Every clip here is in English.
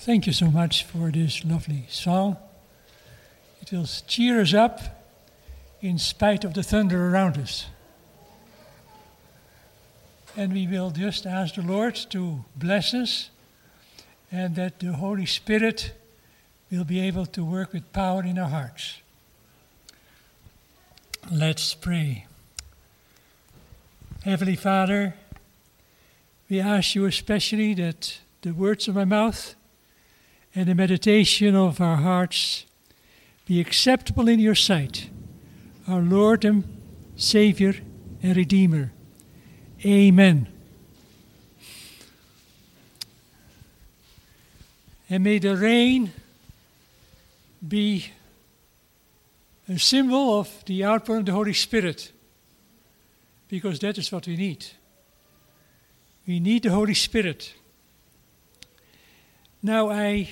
Thank you so much for this lovely song. It will cheer us up in spite of the thunder around us. And we will just ask the Lord to bless us and that the Holy Spirit will be able to work with power in our hearts. Let's pray. Heavenly Father, we ask you especially that the words of my mouth and the meditation of our hearts be acceptable in your sight, our Lord and Savior and Redeemer. Amen. And may the rain be a symbol of the outpouring of the Holy Spirit, because that is what we need. We need the Holy Spirit. Now, I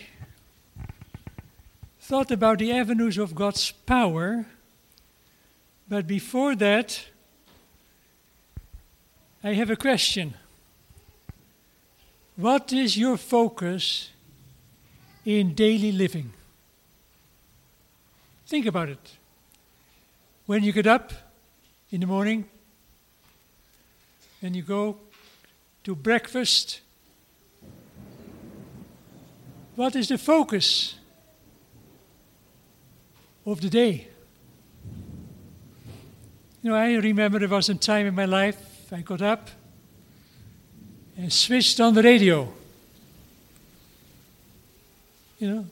thought about the avenues of God's power, but before that, I have a question. What is your focus in daily living? Think about it. When you get up in the morning and you go to breakfast, what is the focus of the day? You know, I remember there was a time in my life I got up and switched on the radio. You know,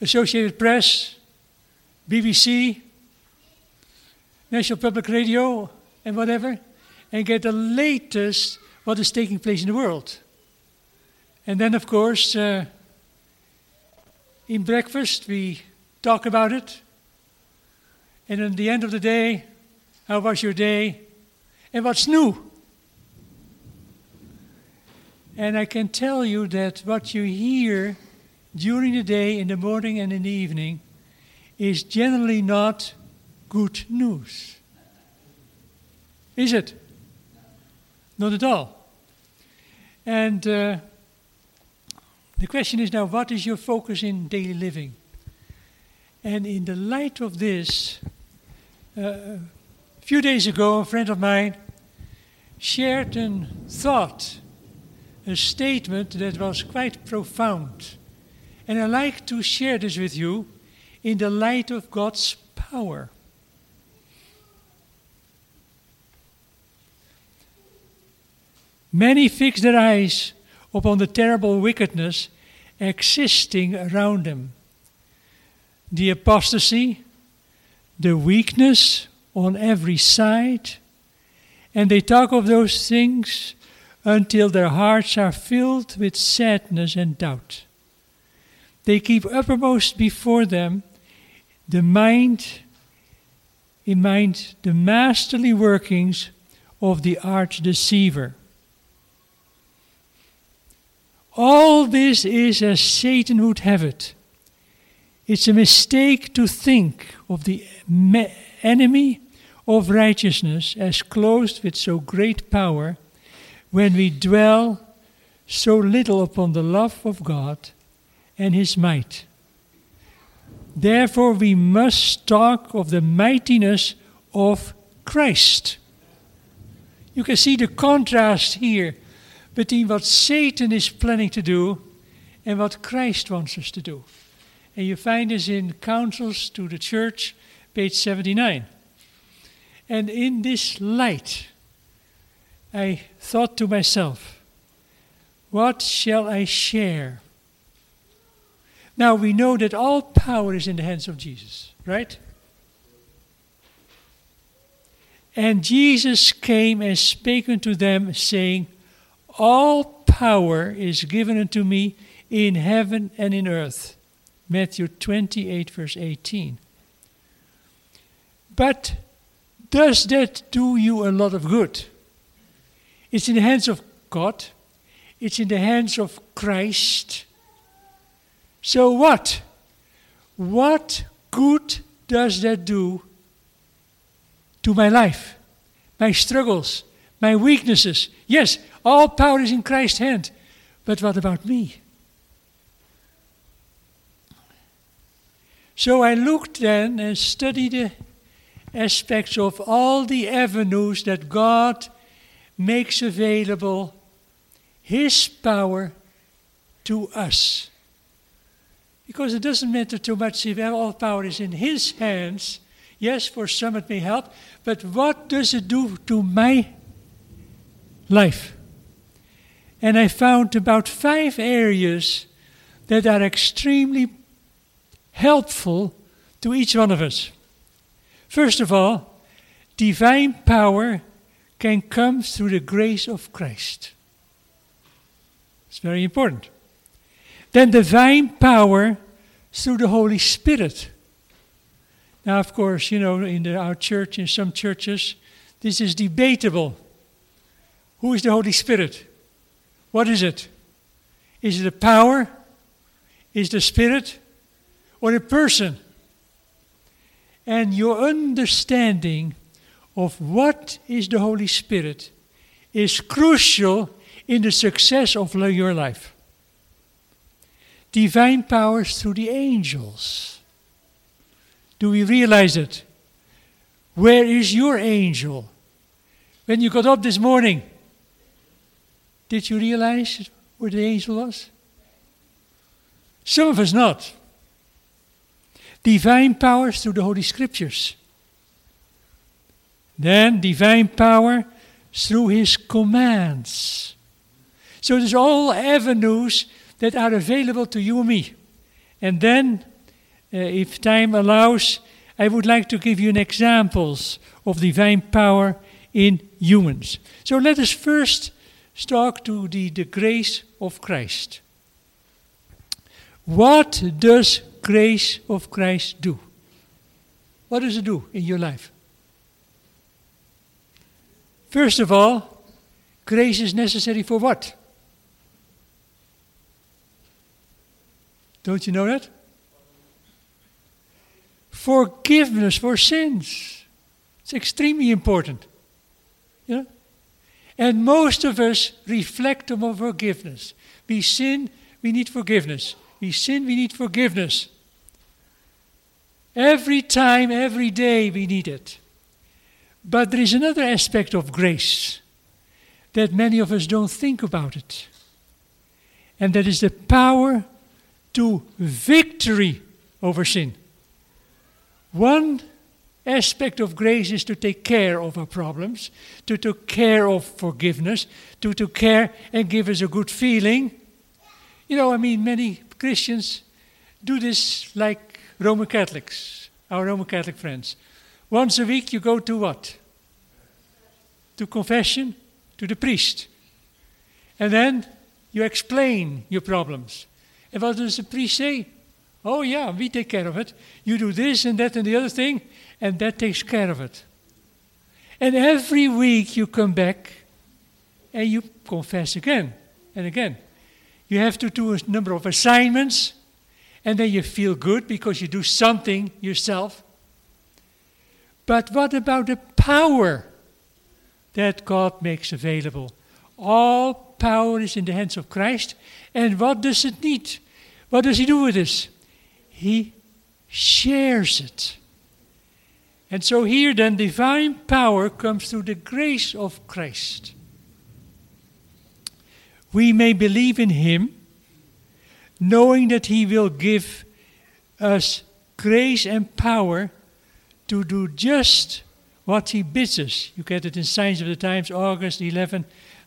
Associated Press, BBC, National Public Radio, and whatever, and get the latest what is taking place in the world. And then, of course, uh, in breakfast we talk about it. And at the end of the day, how was your day? And what's new? And I can tell you that what you hear during the day, in the morning and in the evening, is generally not good news. Is it? Not at all. And uh, the question is now what is your focus in daily living? And in the light of this, uh, a few days ago, a friend of mine shared a thought, a statement that was quite profound. And I like to share this with you in the light of God's power. Many fix their eyes upon the terrible wickedness existing around them. The apostasy, the weakness on every side, and they talk of those things until their hearts are filled with sadness and doubt. They keep uppermost before them the mind, in mind the masterly workings of the arch deceiver. All this is as Satan would have it. It's a mistake to think of the enemy of righteousness as clothed with so great power when we dwell so little upon the love of God and His might. Therefore, we must talk of the mightiness of Christ. You can see the contrast here between what Satan is planning to do and what Christ wants us to do. And you find this in Counsels to the Church, page 79. And in this light, I thought to myself, what shall I share? Now we know that all power is in the hands of Jesus, right? And Jesus came and spake unto them, saying, All power is given unto me in heaven and in earth. Matthew 28, verse 18. But does that do you a lot of good? It's in the hands of God, it's in the hands of Christ. So what? What good does that do to my life, my struggles, my weaknesses? Yes, all power is in Christ's hand. But what about me? So I looked then and studied the aspects of all the avenues that God makes available His power to us. Because it doesn't matter too much if all power is in His hands. Yes, for some it may help, but what does it do to my life? And I found about five areas that are extremely helpful to each one of us. First of all, divine power can come through the grace of Christ. It's very important. Then divine power through the Holy Spirit. Now, of course, you know, in the, our church, in some churches, this is debatable. Who is the Holy Spirit? What is it? Is it a power? Is it a spirit? Or a person? And your understanding of what is the Holy Spirit is crucial in the success of your life. Divine powers through the angels. Do we realize it? Where is your angel? When you got up this morning, did you realize where the angel was? Some of us not. Divine powers through the Holy Scriptures. Then divine power through his commands. So there's all avenues that are available to you and me. And then, uh, if time allows, I would like to give you an examples of divine power in humans. So let us first talk to the, the grace of Christ. What does grace of Christ do? What does it do in your life? First of all, grace is necessary for what? Don't you know that? Forgiveness for sins. It's extremely important. You know? And most of us reflect on forgiveness. We sin, we need forgiveness. We sin, we need forgiveness. Every time, every day, we need it. But there is another aspect of grace that many of us don't think about it. And that is the power to victory over sin. One aspect of grace is to take care of our problems, to take care of forgiveness, to take care and give us a good feeling. You know, I mean, many Christians do this like Roman Catholics, our Roman Catholic friends. Once a week you go to what? To confession, to the priest. And then you explain your problems. And what does the priest say? Oh, yeah, we take care of it. You do this and that and the other thing, and that takes care of it. And every week you come back and you confess again and again. You have to do a number of assignments, and then you feel good because you do something yourself. But what about the power that God makes available? All power is in the hands of Christ. And what does it need? What does He do with this? He shares it. And so here then divine power comes through the grace of Christ. We may believe in Him, knowing that He will give us grace and power to do just what he bids us. You get it in Signs of the Times, August 11,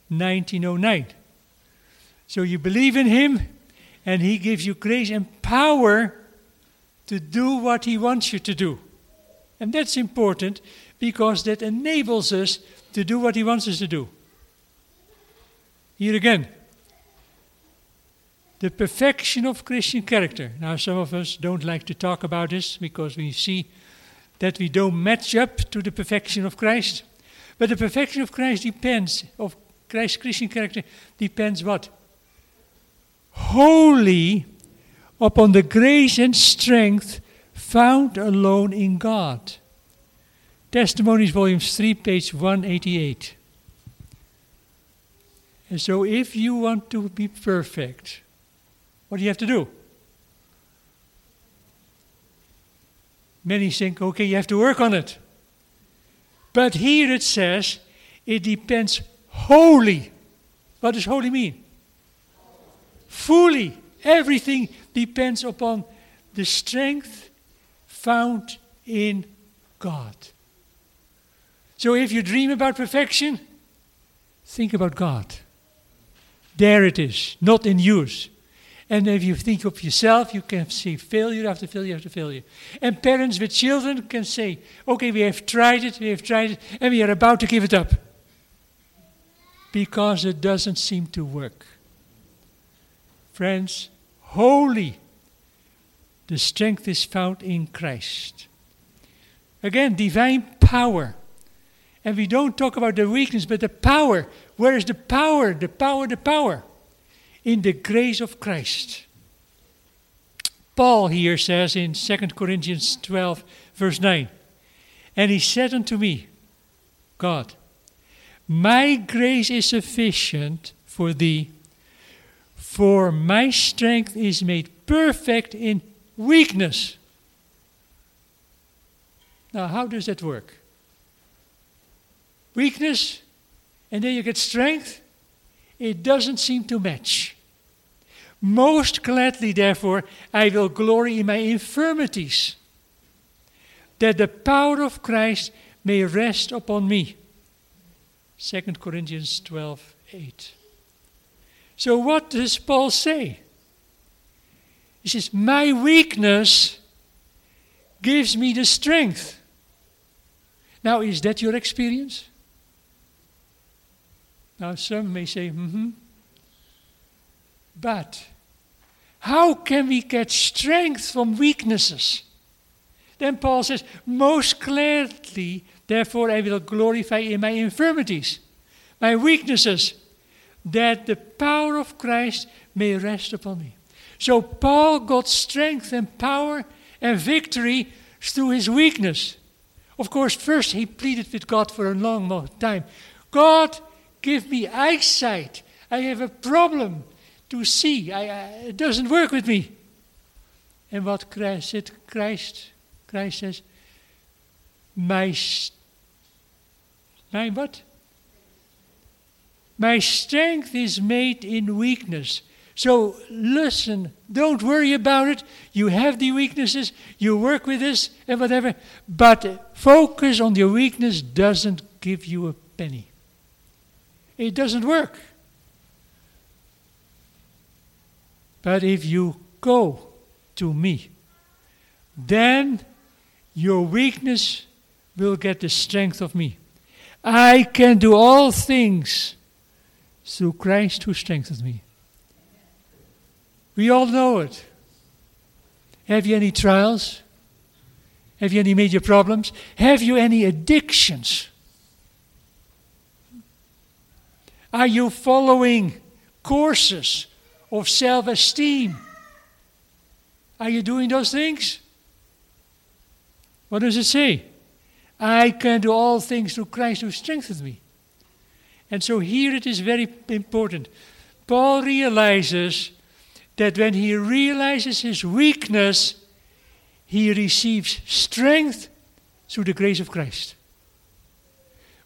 1909. So you believe in him, and he gives you grace and power to do what he wants you to do. And that's important because that enables us to do what he wants us to do. Here again, the perfection of Christian character. Now, some of us don't like to talk about this because we see that we don't match up to the perfection of Christ. But the perfection of Christ depends, of Christ's Christian character, depends what? Wholly upon the grace and strength found alone in God. Testimonies, Volume 3, page 188. And so, if you want to be perfect, what do you have to do? Many think, okay, you have to work on it. But here it says it depends wholly. What does wholly mean? Fully. Everything depends upon the strength found in God. So if you dream about perfection, think about God. There it is, not in use. And if you think of yourself, you can see failure after failure after failure. And parents with children can say, okay, we have tried it, we have tried it, and we are about to give it up. Because it doesn't seem to work. Friends, holy, the strength is found in Christ. Again, divine power. And we don't talk about the weakness, but the power. Where is the power? The power, the power in the grace of Christ. Paul here says in 2 Corinthians 12, verse 9, And he said unto me, God, my grace is sufficient for thee, for my strength is made perfect in weakness. Now, how does that work? Weakness, and then you get strength? It doesn't seem to match. Most gladly, therefore, I will glory in my infirmities, that the power of Christ may rest upon me. 2 Corinthians 12 8. So, what does Paul say? He says, My weakness gives me the strength. Now, is that your experience? Now, some may say, mm hmm. But how can we get strength from weaknesses? Then Paul says, Most clearly, therefore, I will glorify in my infirmities, my weaknesses, that the power of Christ may rest upon me. So Paul got strength and power and victory through his weakness. Of course, first he pleaded with God for a long time God, give me eyesight. I have a problem to see. I, I, it doesn't work with me. And what Christ said, Christ, Christ says, my, my what? My strength is made in weakness. So listen, don't worry about it. You have the weaknesses, you work with this and whatever, but focus on your weakness doesn't give you a penny. It doesn't work. But if you go to me, then your weakness will get the strength of me. I can do all things through Christ who strengthens me. We all know it. Have you any trials? Have you any major problems? Have you any addictions? Are you following courses of self esteem? Are you doing those things? What does it say? I can do all things through Christ who strengthens me. And so here it is very important. Paul realizes that when he realizes his weakness, he receives strength through the grace of Christ.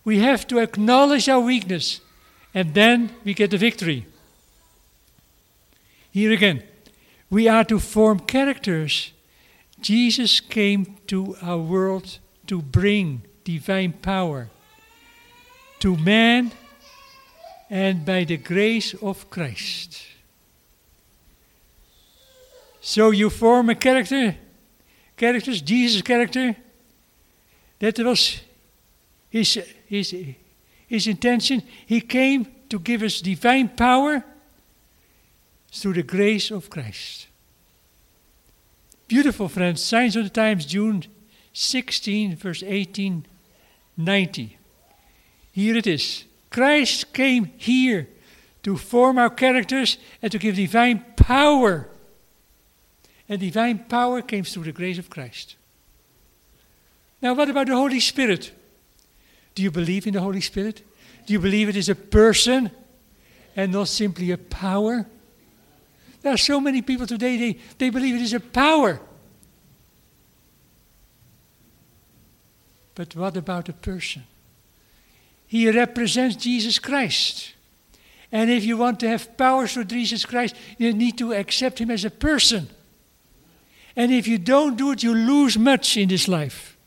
We have to acknowledge our weakness, and then we get the victory. Here again, we are to form characters. Jesus came to our world to bring divine power to man and by the grace of Christ. So you form a character, characters, Jesus' character. That was his, his, his intention. He came to give us divine power through the grace of Christ. Beautiful, friends. Signs of the Times, June 16, verse 18, 90. Here it is. Christ came here to form our characters and to give divine power and divine power came through the grace of Christ. Now, what about the Holy Spirit? Do you believe in the Holy Spirit? Do you believe it is a person and not simply a power? There are so many people today, they, they believe it is a power. But what about a person? He represents Jesus Christ. And if you want to have power through Jesus Christ, you need to accept him as a person. And if you don't do it, you lose much in this life.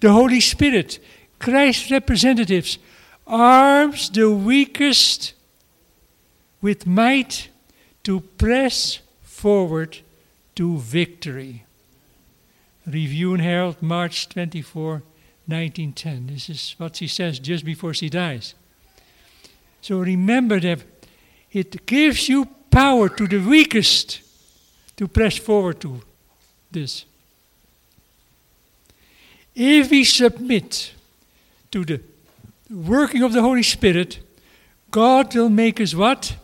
The Holy Spirit, Christ's representatives, arms the weakest with might to press forward to victory. Review and Herald, March 24, 1910. This is what she says just before she dies. So remember that it gives you power to the weakest to press forward to this. If we submit to the working of the Holy Spirit, God will make us what?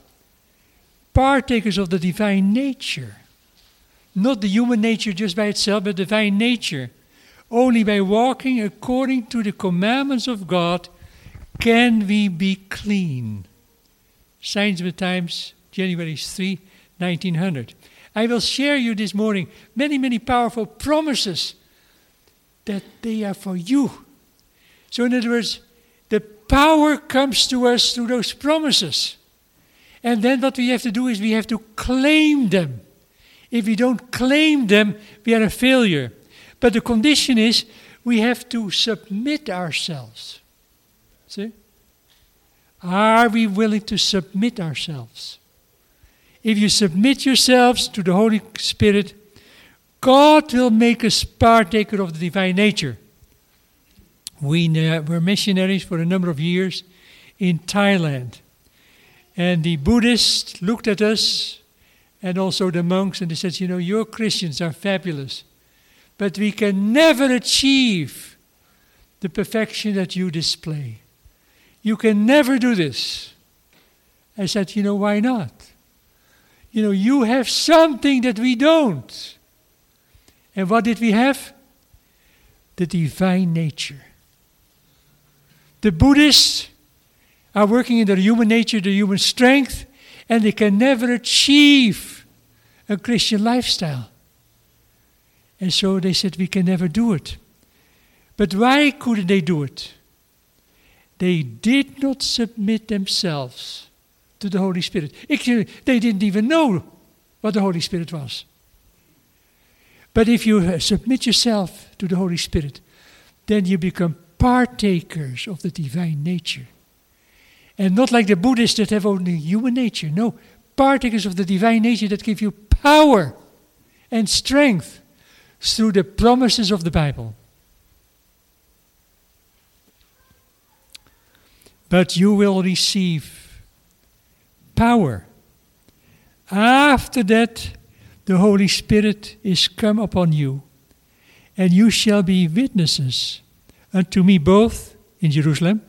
Partakers of the divine nature. Not the human nature just by itself, but divine nature. Only by walking according to the commandments of God can we be clean. Signs of the Times, January 3, 1900. I will share you this morning many, many powerful promises that they are for you. So, in other words, the power comes to us through those promises. And then what we have to do is we have to claim them. If we don't claim them, we are a failure. But the condition is we have to submit ourselves. See? Are we willing to submit ourselves? If you submit yourselves to the Holy Spirit, God will make us partaker of the divine nature. We uh, were missionaries for a number of years in Thailand. And the Buddhists looked at us and also the monks and they said, You know, your Christians are fabulous, but we can never achieve the perfection that you display. You can never do this. I said, You know, why not? You know, you have something that we don't. And what did we have? The divine nature. The Buddhists are working in their human nature, their human strength, and they can never achieve a Christian lifestyle. And so they said, We can never do it. But why couldn't they do it? They did not submit themselves to the Holy Spirit. Eh, they didn't even know what the Holy Spirit was. But if you eh, submit yourself to the Holy Spirit, then you become partakers of the divine nature. And not like the Buddhists that have only human nature. No, partakers of the divine nature that give you power and strength through the promises of the Bible. But you will receive power. After that, the Holy Spirit is come upon you, and you shall be witnesses unto me both in Jerusalem,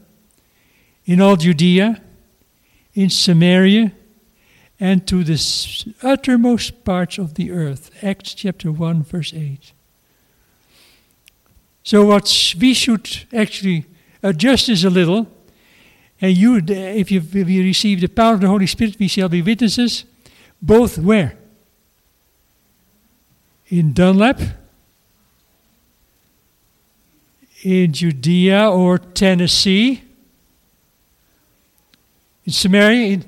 in all Judea, in Samaria, and to the uttermost parts of the earth. Acts chapter 1, verse 8. So, what we should actually adjust is a little. And you, if you, if you receive the power of the Holy Spirit, we shall be witnesses, both where? In Dunlap, in Judea or Tennessee, in Samaria, in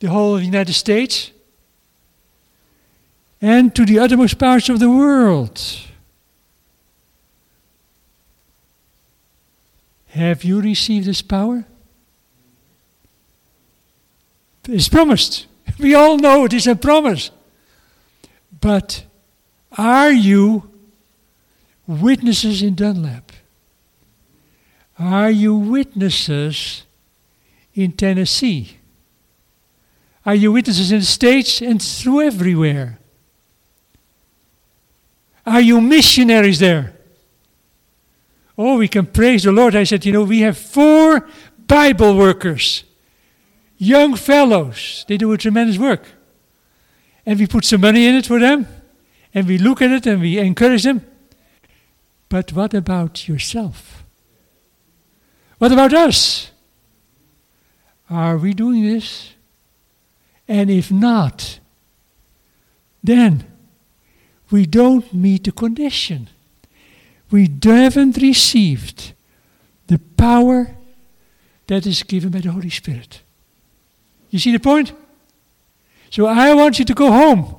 the whole of the United States, and to the uttermost parts of the world. Have you received this power? It's promised. We all know it is a promise. But are you witnesses in Dunlap? Are you witnesses in Tennessee? Are you witnesses in the States and through everywhere? Are you missionaries there? Oh, we can praise the Lord. I said, you know, we have four Bible workers, young fellows. They do a tremendous work. And we put some money in it for them, and we look at it and we encourage them. But what about yourself? What about us? Are we doing this? And if not, then we don't meet the condition. we haven't received the power that is given by the Holy Spirit. You see the point? So I want you to go home.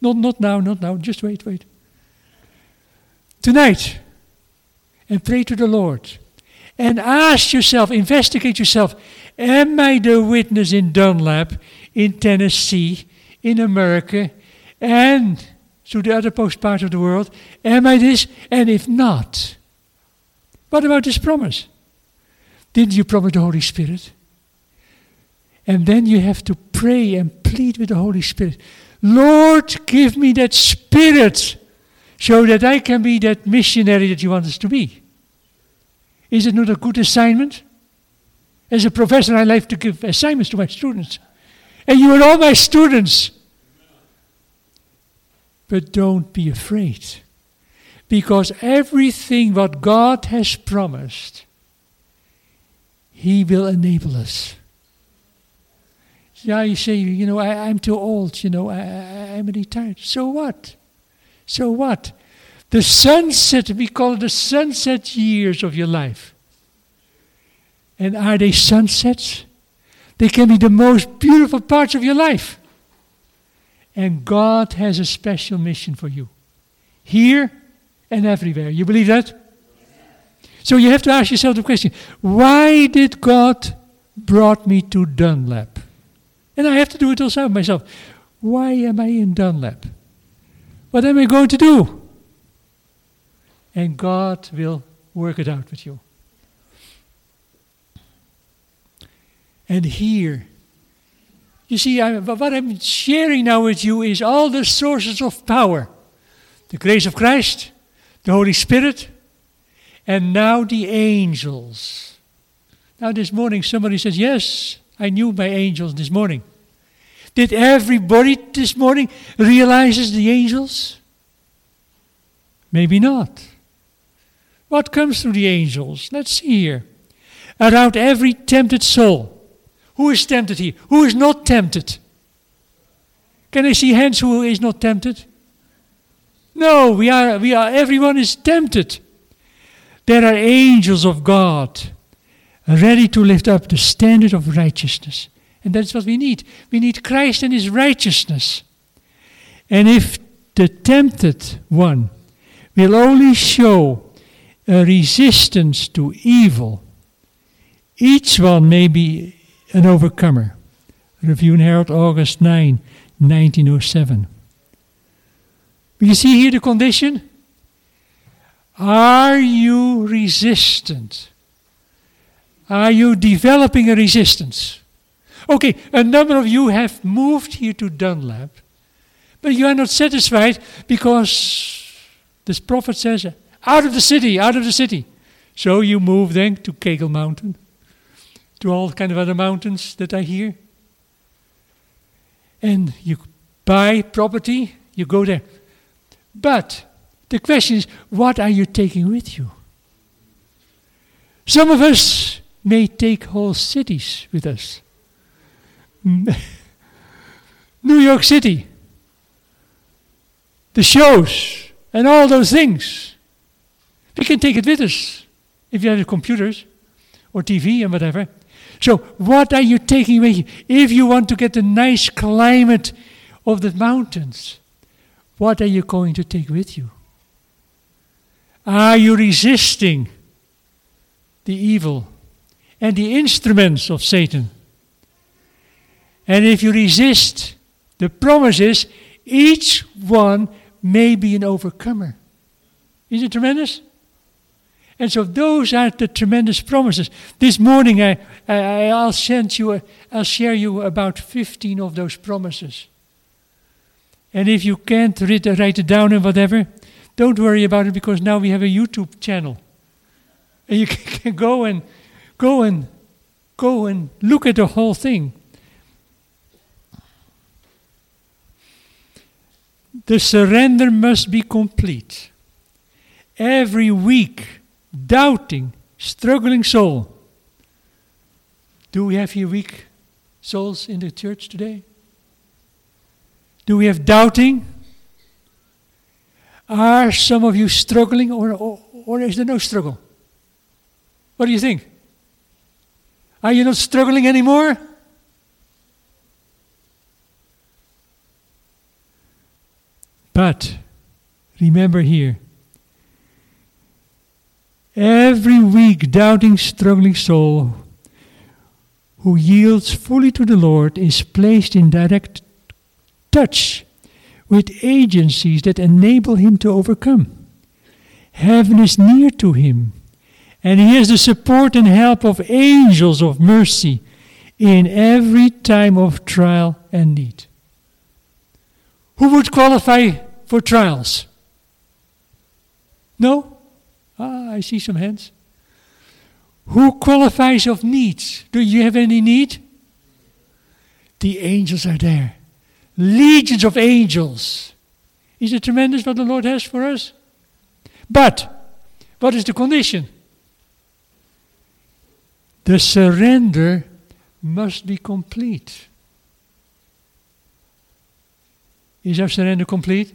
Not, not now, not now. Just wait, wait. Tonight, and pray to the Lord. And ask yourself, investigate yourself Am I the witness in Dunlap, in Tennessee, in America, and to the other post part of the world? Am I this? And if not, what about this promise? Didn't you promise the Holy Spirit? And then you have to pray and plead with the Holy Spirit. Lord, give me that spirit so that I can be that missionary that you want us to be. Is it not a good assignment? As a professor, I like to give assignments to my students. And you are all my students. But don't be afraid. Because everything what God has promised, He will enable us. Yeah, you say, you know, I, am too old, you know, I, I'm retired. So what? So what? The sunset, we call the sunset years of your life. And are they sunsets? They can be the most beautiful parts of your life. And God has a special mission for you. Here and everywhere. You believe that? So you have to ask yourself the question, why did God brought me to Dunlap? And I have to do it also myself. Why am I in Dunlap? What am I going to do? And God will work it out with you. And here, you see, I, what I'm sharing now with you is all the sources of power the grace of Christ, the Holy Spirit, and now the angels. Now, this morning, somebody says, Yes, I knew my angels this morning. Did everybody this morning realizes the angels? Maybe not. What comes through the angels? Let's see here. Around every tempted soul. Who is tempted here? Who is not tempted? Can I see hands who is not tempted? No, we are, we are, everyone is tempted. There are angels of God ready to lift up the standard of righteousness. And that's what we need. We need Christ and His righteousness. And if the tempted one will only show a resistance to evil, each one may be an overcomer. Review and Herald, August 9, 1907. You see here the condition? Are you resistant? Are you developing a resistance? Okay, a number of you have moved here to Dunlap, but you are not satisfied because this prophet says, out of the city, out of the city. So you move then to Kegel Mountain, to all kind of other mountains that I hear. And you buy property, you go there. But the question is, what are you taking with you? Some of us may take whole cities with us. New York City, the shows, and all those things. We can take it with us if you have computers or TV and whatever. So, what are you taking with you? If you want to get the nice climate of the mountains, what are you going to take with you? Are you resisting the evil and the instruments of Satan? And if you resist the promises, each one may be an overcomer. Is it tremendous? And so those are the tremendous promises. This morning I, I, will send you, a, I'll share you about 15 of those promises. And if you can't write, write it down and whatever, don't worry about it because now we have a YouTube channel. And you can go and go and go and look at the whole thing. The surrender must be complete. Every weak, doubting, struggling soul. Do we have here weak souls in the church today? Do we have doubting? Are some of you struggling or, or, or is there no struggle? What do you think? Are you not struggling anymore? But remember here every weak, doubting, struggling soul who yields fully to the Lord is placed in direct touch with agencies that enable him to overcome. Heaven is near to him, and he has the support and help of angels of mercy in every time of trial and need. Who would qualify for trials? No? Ah, I see some hands. Who qualifies of needs? Do you have any need? The angels are there. Legions of angels. Is it tremendous what the Lord has for us? But, what is the condition? The surrender must be complete. Is our surrender complete?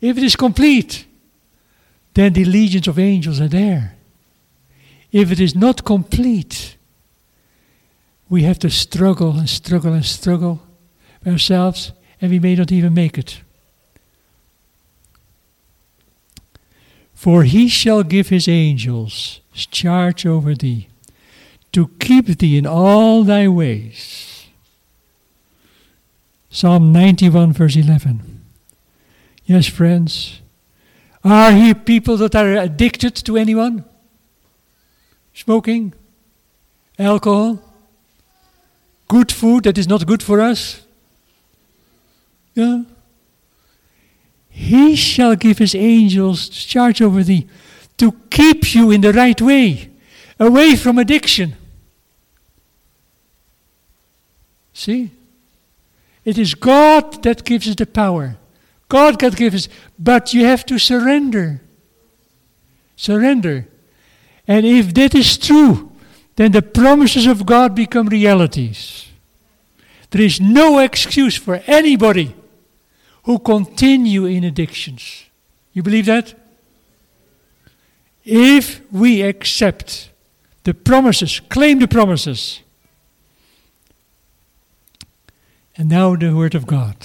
If it is complete, then the legions of angels are there. If it is not complete, we have to struggle and struggle and struggle ourselves, and we may not even make it. For he shall give his angels charge over thee, to keep thee in all thy ways. Psalm 91, verse 11. Yes, friends. Are here people that are addicted to anyone? Smoking? Alcohol? Good food that is not good for us? Yeah. He shall give his angels charge over thee to keep you in the right way, away from addiction. See? It is God that gives us the power. God can give us, but you have to surrender. Surrender. And if that is true, then the promises of God become realities. There is no excuse for anybody who continue in addictions. You believe that? If we accept the promises, claim the promises, and now the Word of God.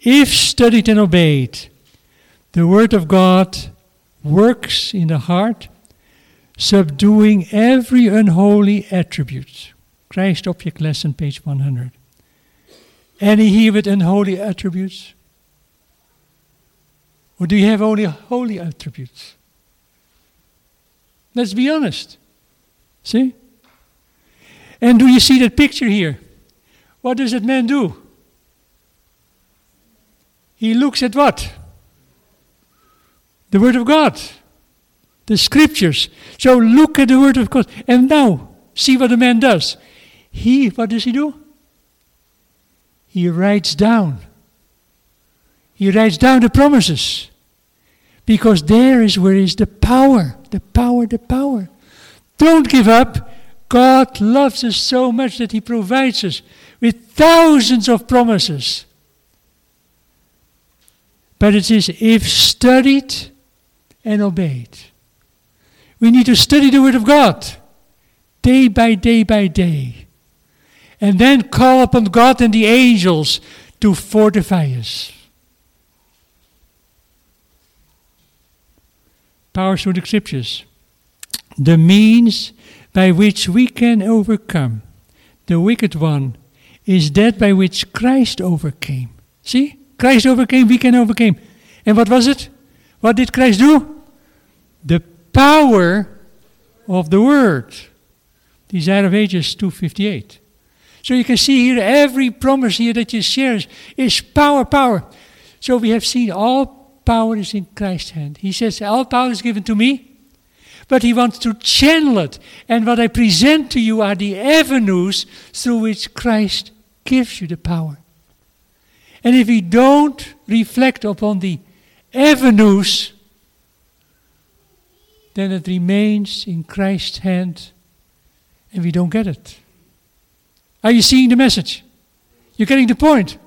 If studied and obeyed, the Word of God works in the heart, subduing every unholy attribute. Christ Object Lesson, page 100. Any here with unholy attributes? Or do you have only holy attributes? Let's be honest. See? And do you see that picture here? What does that man do? He looks at what? The Word of God, the Scriptures. So look at the Word of God. And now, see what the man does. He, what does he do? he writes down. He writes down the promises. Because there is where is the power, the power, the power. Don't give up. God loves us so much that He provides us with thousands of promises. But it is if studied and obeyed. We need to study the Word of God day by day by day and then call upon God and the angels to fortify us. Power through the scriptures. The means by which we can overcome the wicked one is that by which Christ overcame. See? Christ overcame, we can overcome. And what was it? What did Christ do? The power of the word. Desire of Ages 258. So you can see here every promise here that you share is power, power. So we have seen all power is in Christ's hand. He says, All power is given to me, but He wants to channel it. And what I present to you are the avenues through which Christ gives you the power. And if we don't reflect upon the avenues, then it remains in Christ's hand and we don't get it. Are you seeing the message? You're getting the point.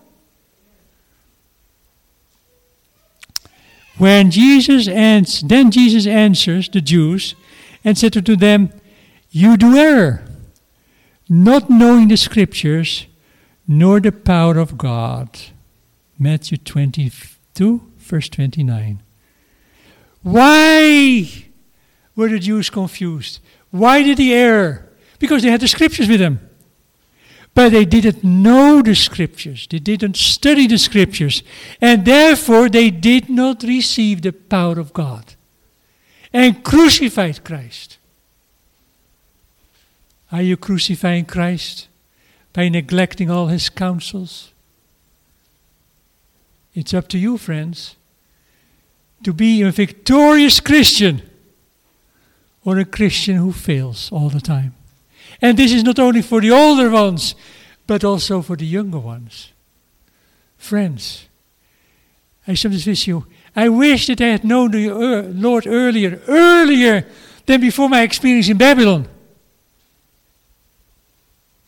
When Jesus ans- then Jesus answers the Jews and said to them, You do err, not knowing the scriptures nor the power of God. Matthew 22, verse 29. Why were the Jews confused? Why did they err? Because they had the scriptures with them. But they didn't know the scriptures, they didn't study the scriptures, and therefore they did not receive the power of God and crucified Christ. Are you crucifying Christ by neglecting all his counsels? It's up to you, friends, to be a victorious Christian or a Christian who fails all the time. And this is not only for the older ones, but also for the younger ones. Friends, I sometimes wish you, I wish that I had known the uh, Lord earlier, earlier than before my experience in Babylon.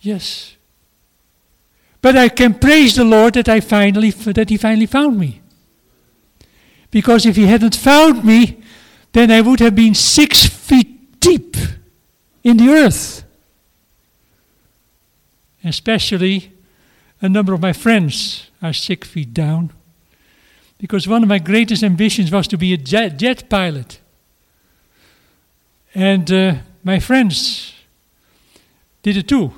Yes. But I can praise the Lord that I finally that He finally found me. Because if He hadn't found me, then I would have been six feet deep in the earth. Especially a number of my friends are six feet down. Because one of my greatest ambitions was to be a jet, jet pilot. And uh, my friends did it too.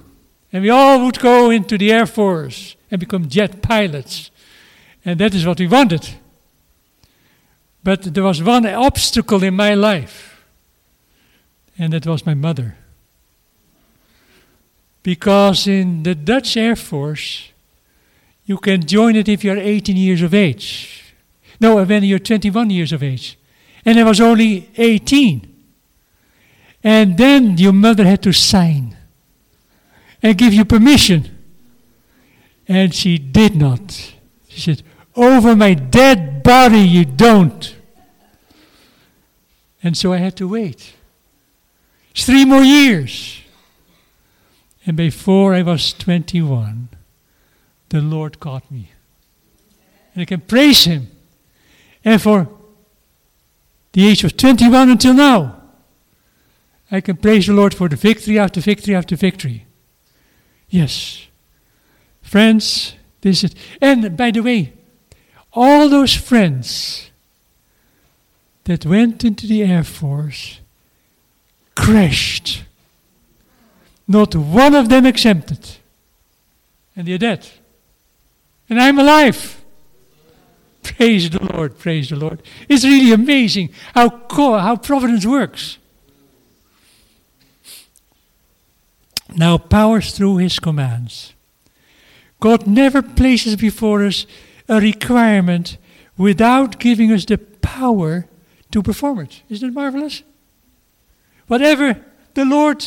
And we all would go into the Air Force and become jet pilots. And that is what we wanted. But there was one obstacle in my life, and that was my mother. Because in the Dutch Air Force, you can join it if you're 18 years of age. No, when you're 21 years of age. And I was only 18. And then your mother had to sign and give you permission. And she did not. She said, Over my dead body, you don't. And so I had to wait. It's Three more years. And before I was 21, the Lord caught me. And I can praise Him. And for the age of 21 until now, I can praise the Lord for the victory after victory after victory. Yes. Friends, this is. And by the way, all those friends that went into the Air Force crashed. Not one of them exempted. And they're dead. And I'm alive. Praise the Lord, praise the Lord. It's really amazing how, how providence works. Now powers through his commands. God never places before us a requirement without giving us the power to perform it. Isn't it marvelous? Whatever the Lord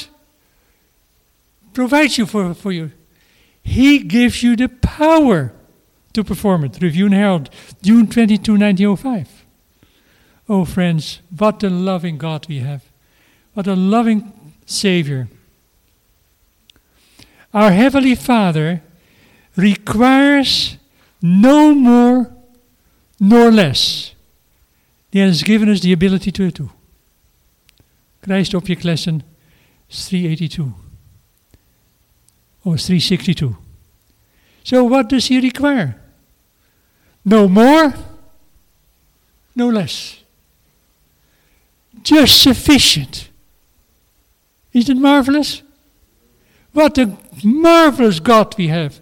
provides you for, for you, He gives you the power to perform it. Review and Herald, June 22, 1905. Oh, friends, what a loving God we have. What a loving Savior. Our Heavenly Father requires no more nor less. He has given us the ability to do. Christ's Object Lessons 382 or 362. So what does he require? No more, no less. Just sufficient. Isn't it marvelous? What a marvelous God we have.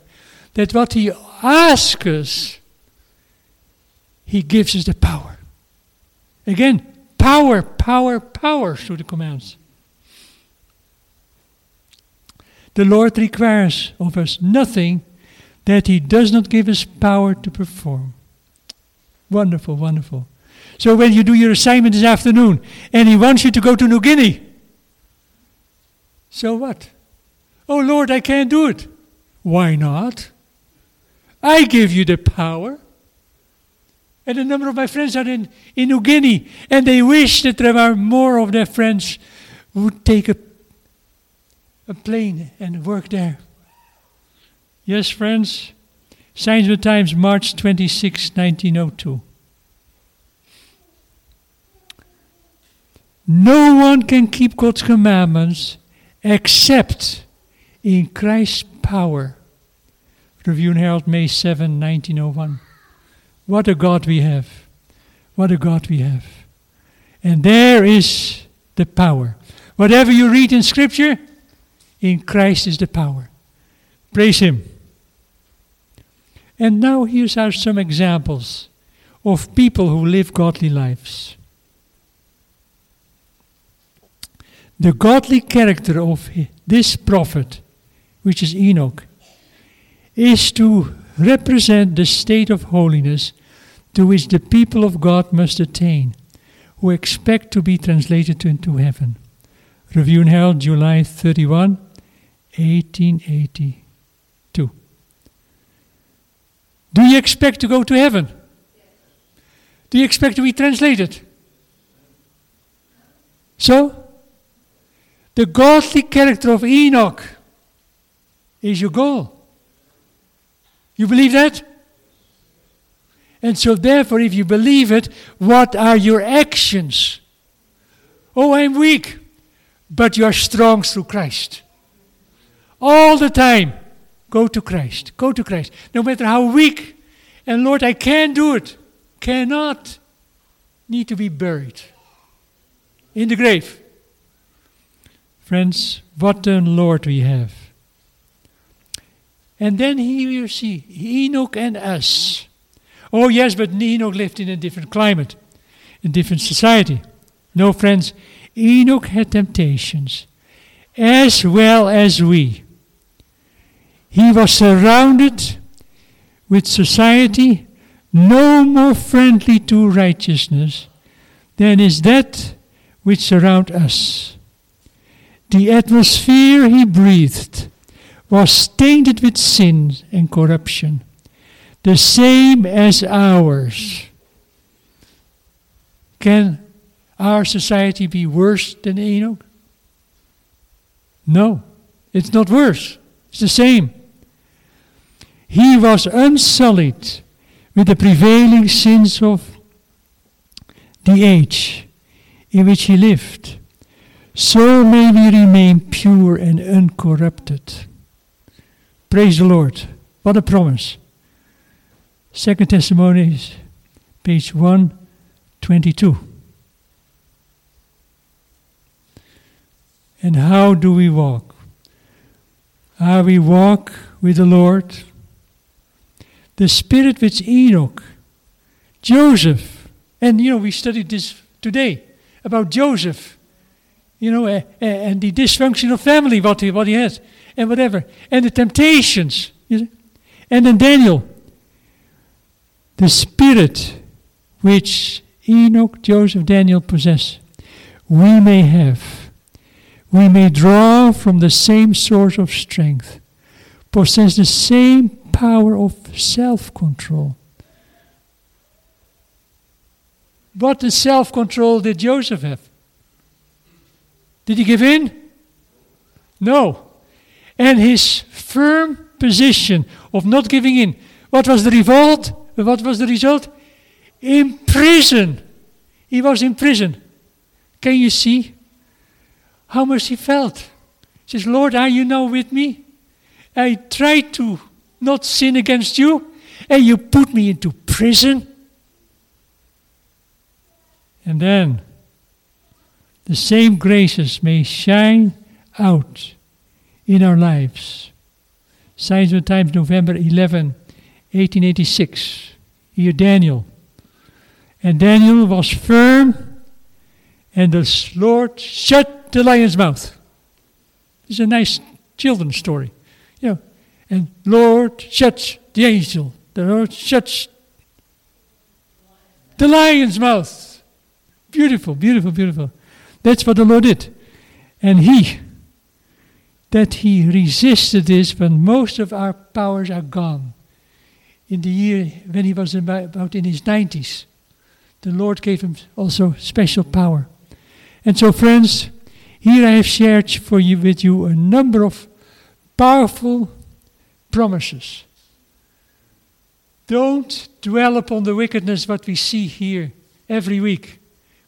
That what He asks us, He gives us the power. Again, power, power, power through the commands. The Lord requires of us nothing that He does not give us power to perform. Wonderful, wonderful. So when you do your assignment this afternoon and He wants you to go to New Guinea, so what? Oh Lord, I can't do it. Why not? I give you the power. And a number of my friends are in, in New Guinea, and they wish that there were more of their friends who would take a, a plane and work there. Yes, friends, the Times, March 26, 1902. No one can keep God's commandments except in Christ's power. Review and Herald, May 7, 1901. What a God we have. What a God we have. And there is the power. Whatever you read in Scripture, in Christ is the power. Praise Him. And now here's are some examples of people who live godly lives. The godly character of this prophet, which is Enoch, is to represent the state of holiness to which the people of God must attain, who expect to be translated into heaven. Review and Herald, July 31, 1882. Do you expect to go to heaven? Do you expect to be translated? So, the godly character of Enoch is your goal. You believe that? And so, therefore, if you believe it, what are your actions? Oh, I'm weak, but you are strong through Christ. All the time, go to Christ. Go to Christ. No matter how weak, and Lord, I can't do it, cannot, need to be buried in the grave. Friends, what a Lord we have. And then here you see Enoch and us. Oh, yes, but Enoch lived in a different climate, a different society. No, friends, Enoch had temptations as well as we. He was surrounded with society no more friendly to righteousness than is that which surround us. The atmosphere he breathed was tainted with sin and corruption, the same as ours. Can our society be worse than Enoch? No, it's not worse. It's the same. He was unsullied with the prevailing sins of the age in which he lived. So may we remain pure and uncorrupted. Praise the Lord. What a promise. Second Thessalonians, page 122. And how do we walk? How we walk with the Lord? The spirit which Enoch, Joseph, and you know, we studied this today about Joseph, you know, uh, uh, and the dysfunctional family, what he, what he has and whatever, and the temptations. You know? And then Daniel, the spirit which Enoch, Joseph, Daniel possess, we may have. We may draw from the same source of strength, possess the same power of self control. What self control did Joseph have? Did he give in? No and his firm position of not giving in. What was the revolt? What was the result? In prison. He was in prison. Can you see how much he felt? He says, Lord, are you now with me? I tried to not sin against you, and you put me into prison. And then the same graces may shine out in our lives. Signs of Times, November 11, 1886. Here, Daniel. And Daniel was firm, and the Lord shut the lion's mouth. It's a nice children's story. And Lord shuts the angel. The Lord shuts the lion's mouth. Beautiful, beautiful, beautiful. That's what the Lord did. And he that he resisted this when most of our powers are gone. In the year when he was about in his 90s, the Lord gave him also special power. And so, friends, here I have shared for you with you a number of powerful promises. Don't dwell upon the wickedness what we see here every week.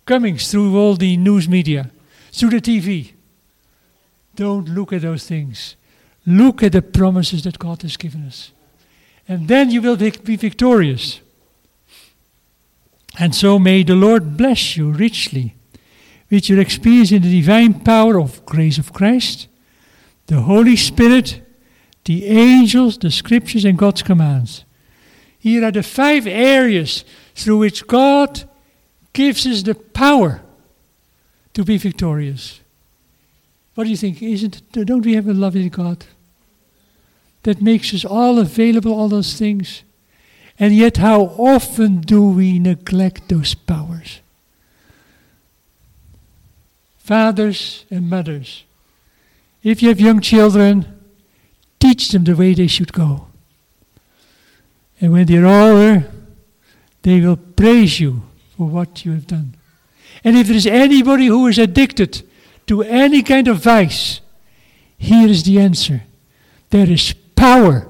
coming through all the news media, through the TV. Don't look at those things. Look at the promises that God has given us. And then you will be victorious. And so may the Lord bless you richly with your experience in the divine power of grace of Christ, the Holy Spirit, the angels, the scriptures, and God's commands. Here are the five areas through which God gives us the power to be victorious. What do you think? Isn't don't we have a loving God that makes us all available, all those things? And yet, how often do we neglect those powers? Fathers and mothers, if you have young children, teach them the way they should go. And when they're older, they will praise you for what you have done. And if there is anybody who is addicted to any kind of vice, here is the answer. There is power,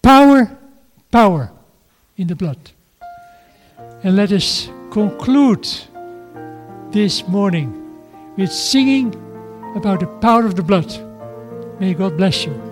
power, power in the blood. And let us conclude this morning with singing about the power of the blood. May God bless you.